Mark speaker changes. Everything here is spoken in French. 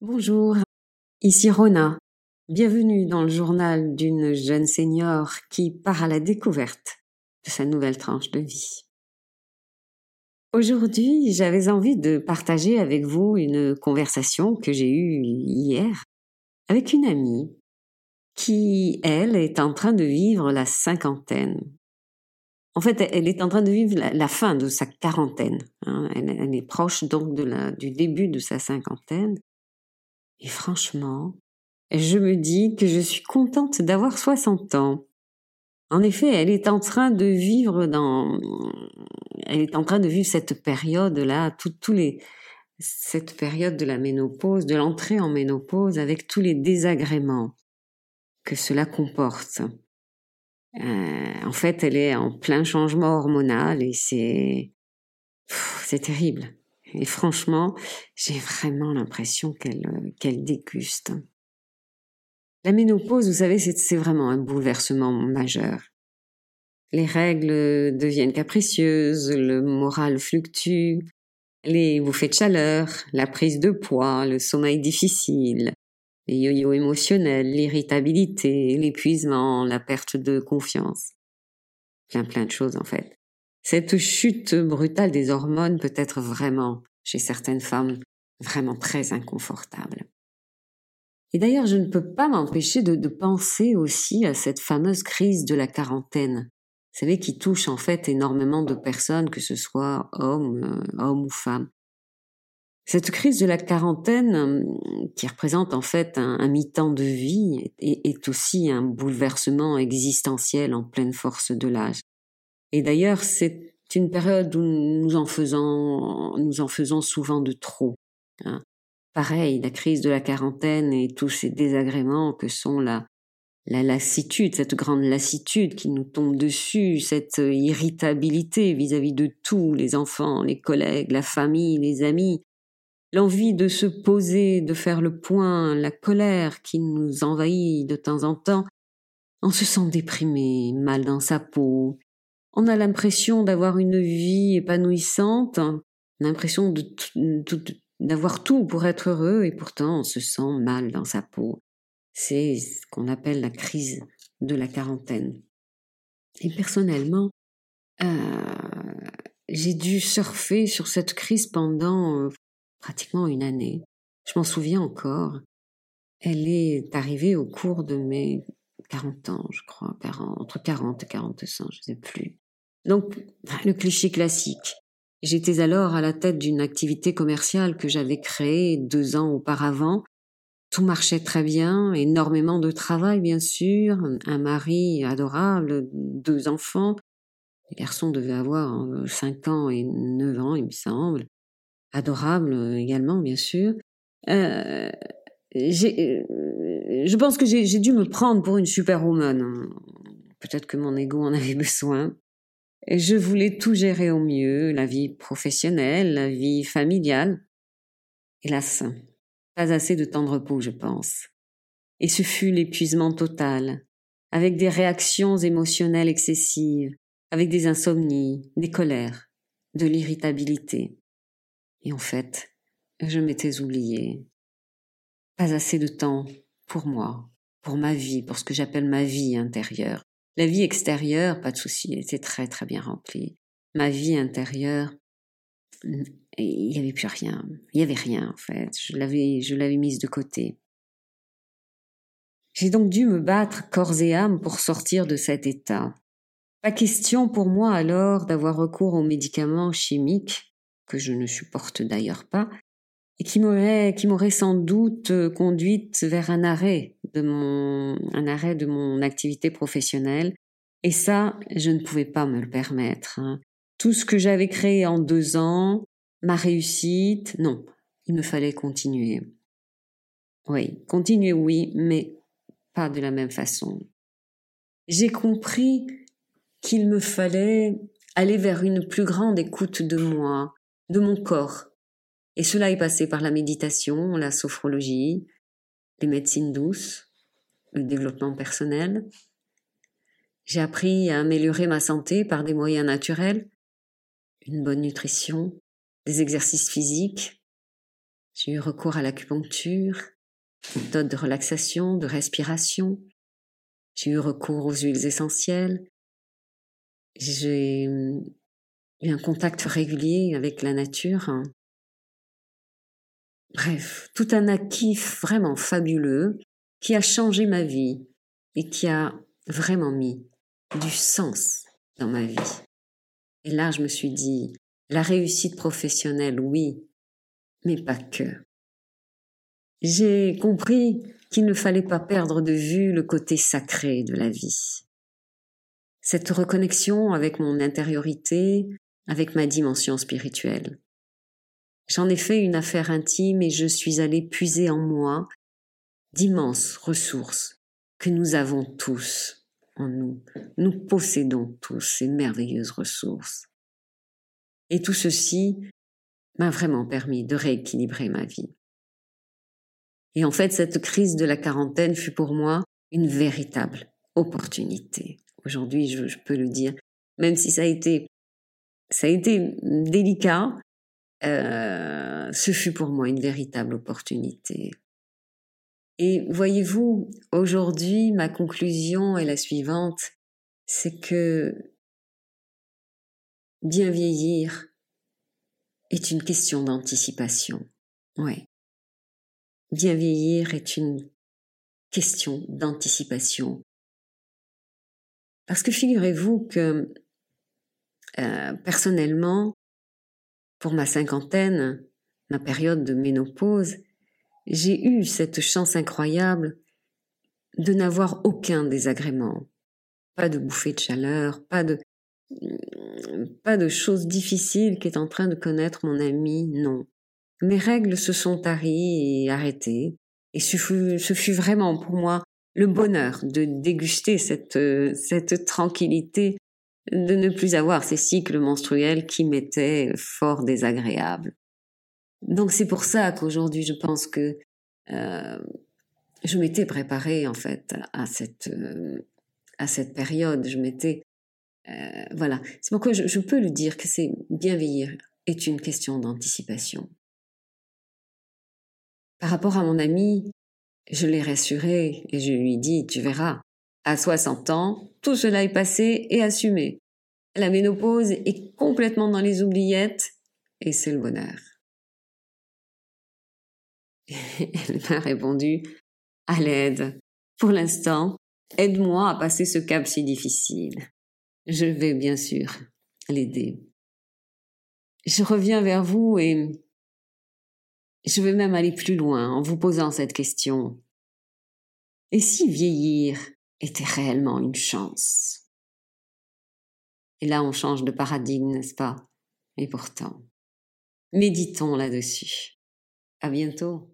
Speaker 1: Bonjour, ici Rona. Bienvenue dans le journal d'une jeune senior qui part à la découverte de sa nouvelle tranche de vie. Aujourd'hui, j'avais envie de partager avec vous une conversation que j'ai eue hier avec une amie qui, elle, est en train de vivre la cinquantaine. En fait, elle est en train de vivre la, fin de sa quarantaine. Hein. Elle, est proche donc du début de sa cinquantaine. Et franchement, je me dis que je suis contente d'avoir 60 ans. En effet, elle est en train de vivre dans, elle est en train de vivre cette période-là, tous les, cette période de la ménopause, de l'entrée en ménopause avec tous les désagréments que cela comporte. Euh, en fait, elle est en plein changement hormonal et c'est c'est terrible. Et franchement, j'ai vraiment l'impression qu'elle qu'elle déguste. La ménopause, vous savez, c'est vraiment un bouleversement majeur. Les règles deviennent capricieuses, le moral fluctue, les bouffées de chaleur, la prise de poids, le sommeil difficile, les yo-yo émotionnels, l'irritabilité, l'épuisement, la perte de confiance. Plein plein de choses en fait. Cette chute brutale des hormones peut être vraiment, chez certaines femmes, vraiment très inconfortable. Et d'ailleurs, je ne peux pas m'empêcher de, penser aussi à cette fameuse crise de la quarantaine. Vous savez, qui touche en fait énormément de personnes, que ce soit hommes, euh, ou femmes. Cette crise de la quarantaine, euh, qui représente en fait un, mi-temps de vie, est, aussi un bouleversement existentiel en pleine force de l'âge. Et d'ailleurs, c'est une période où nous en faisons, souvent de trop. Hein. Pareil, la crise de la quarantaine et tous ces désagréments que sont la, la lassitude, cette grande lassitude qui nous tombe dessus, cette irritabilité vis-à-vis -vis de tout, les enfants, les collègues, la famille, les amis, l'envie de se poser, de faire le point, la colère qui nous envahit de temps en temps, on se sent déprimé, mal dans sa peau, on a l'impression d'avoir une vie épanouissante, l'impression d'avoir tout pour être heureux et pourtant on se sent mal dans sa peau. C'est ce qu'on appelle la crise de la quarantaine. Et personnellement, euh, j'ai dû surfer sur cette crise pendant euh, pratiquement une année. Je m'en souviens encore. Elle est arrivée au cours de mes 40 ans, je crois, entre 40 et 45, je ne sais plus. Donc, le cliché classique. J'étais alors à la tête d'une activité commerciale que j'avais créée deux ans auparavant. Tout marchait très bien, énormément de travail bien sûr, un mari adorable, deux enfants. Les garçons devaient avoir 5 ans et 9 ans, il me semble adorable euh, également, bien sûr. Euh, euh, je pense que j'ai dû me prendre pour une superwoman. Peut-être que mon ego en avait besoin. Je voulais tout gérer au mieux, la vie professionnelle, la vie familiale. Hélas, pas assez de temps de repos, je pense. Et ce fut l'épuisement total, avec des réactions émotionnelles excessives, avec des insomnies, des colères, de l'irritabilité. Et en fait, je m'étais oubliée. Pas assez de temps pour moi, pour ma vie, pour ce que j'appelle ma vie intérieure. La vie extérieure, pas de souci, était très très bien remplie. Ma vie intérieure, il n'y avait plus rien. Il n'y avait rien en fait. Je l'avais, je l'avais mise de côté. J'ai donc dû me battre corps et âme pour sortir de cet état. Pas question pour moi alors d'avoir recours aux médicaments chimiques que je ne supporte d'ailleurs pas, et qui m'aurait, qui m'aurait sans doute euh, conduite vers un arrêt de mon, un arrêt de mon activité professionnelle. Et ça, je ne pouvais pas me le permettre. Hein. Tout ce que j'avais créé en deux ans, ma réussite, non, il me fallait continuer. Oui, continuer, oui, mais pas de la même façon. J'ai compris qu'il me fallait aller vers une plus grande écoute de moi, de mon corps. Et cela est passé par la méditation, la sophrologie, les médecines douces, le développement personnel. J'ai appris à améliorer ma santé par des moyens naturels, une bonne nutrition, des exercices physiques. J'ai eu recours à l'acupuncture, méthode de relaxation, de respiration. J'ai eu recours aux huiles essentielles. J'ai eu un contact régulier avec la nature. Bref, tout un acquis vraiment fabuleux qui a changé ma vie et qui a vraiment mis du sens dans ma vie. Et là, je me suis dit, la réussite professionnelle, oui, mais pas que. J'ai compris qu'il ne fallait pas perdre de vue le côté sacré de la vie. Cette reconnexion avec mon intériorité, avec ma dimension spirituelle. J'en ai fait une affaire intime et je suis allée puiser en moi d'immenses ressources que nous avons tous en nous. Nous possédons tous ces merveilleuses ressources. Et tout ceci m'a vraiment permis de rééquilibrer ma vie. Et en fait, cette crise de la quarantaine fut pour moi une véritable opportunité. Aujourd'hui, je, peux le dire, même si ça a été, ça a été délicat, euh, ce fut pour moi une véritable opportunité. Et voyez-vous, aujourd'hui, ma conclusion est la suivante, c'est que bien vieillir est une question d'anticipation. Ouais. Bien vieillir est une question d'anticipation. Parce que figurez-vous que euh, personnellement, pour ma cinquantaine, ma période de ménopause, j'ai eu cette chance incroyable de n'avoir aucun désagrément. Pas de bouffée de chaleur, pas de, pas de choses difficiles qu'est en train de connaître mon ami, non. Mes règles se sont taries et arrêtées, et ce fut, ce fut vraiment pour moi le bonheur de déguster cette, cette tranquillité de ne plus avoir ces cycles menstruels qui m'étaient fort désagréables. Donc c'est pour ça qu'aujourd'hui je pense que euh, je m'étais préparée en fait à cette euh, à cette période. Je m'étais euh, voilà. C'est pourquoi je, peux le dire que c'est bien vieillir est une question d'anticipation. Par rapport à mon ami, je l'ai rassuré et je lui ai dit tu verras, à 60 ans, tout cela est passé et assumé. La ménopause est complètement dans les oubliettes et c'est le bonheur. Elle m'a répondu À l'aide. Pour l'instant, aide-moi à passer ce cap si difficile. Je vais bien sûr l'aider. Je reviens vers vous et je vais même aller plus loin en vous posant cette question. Et si vieillir était réellement une chance Et là, on change de paradigme, n'est-ce pas? Et pourtant, méditons là-dessus. À bientôt.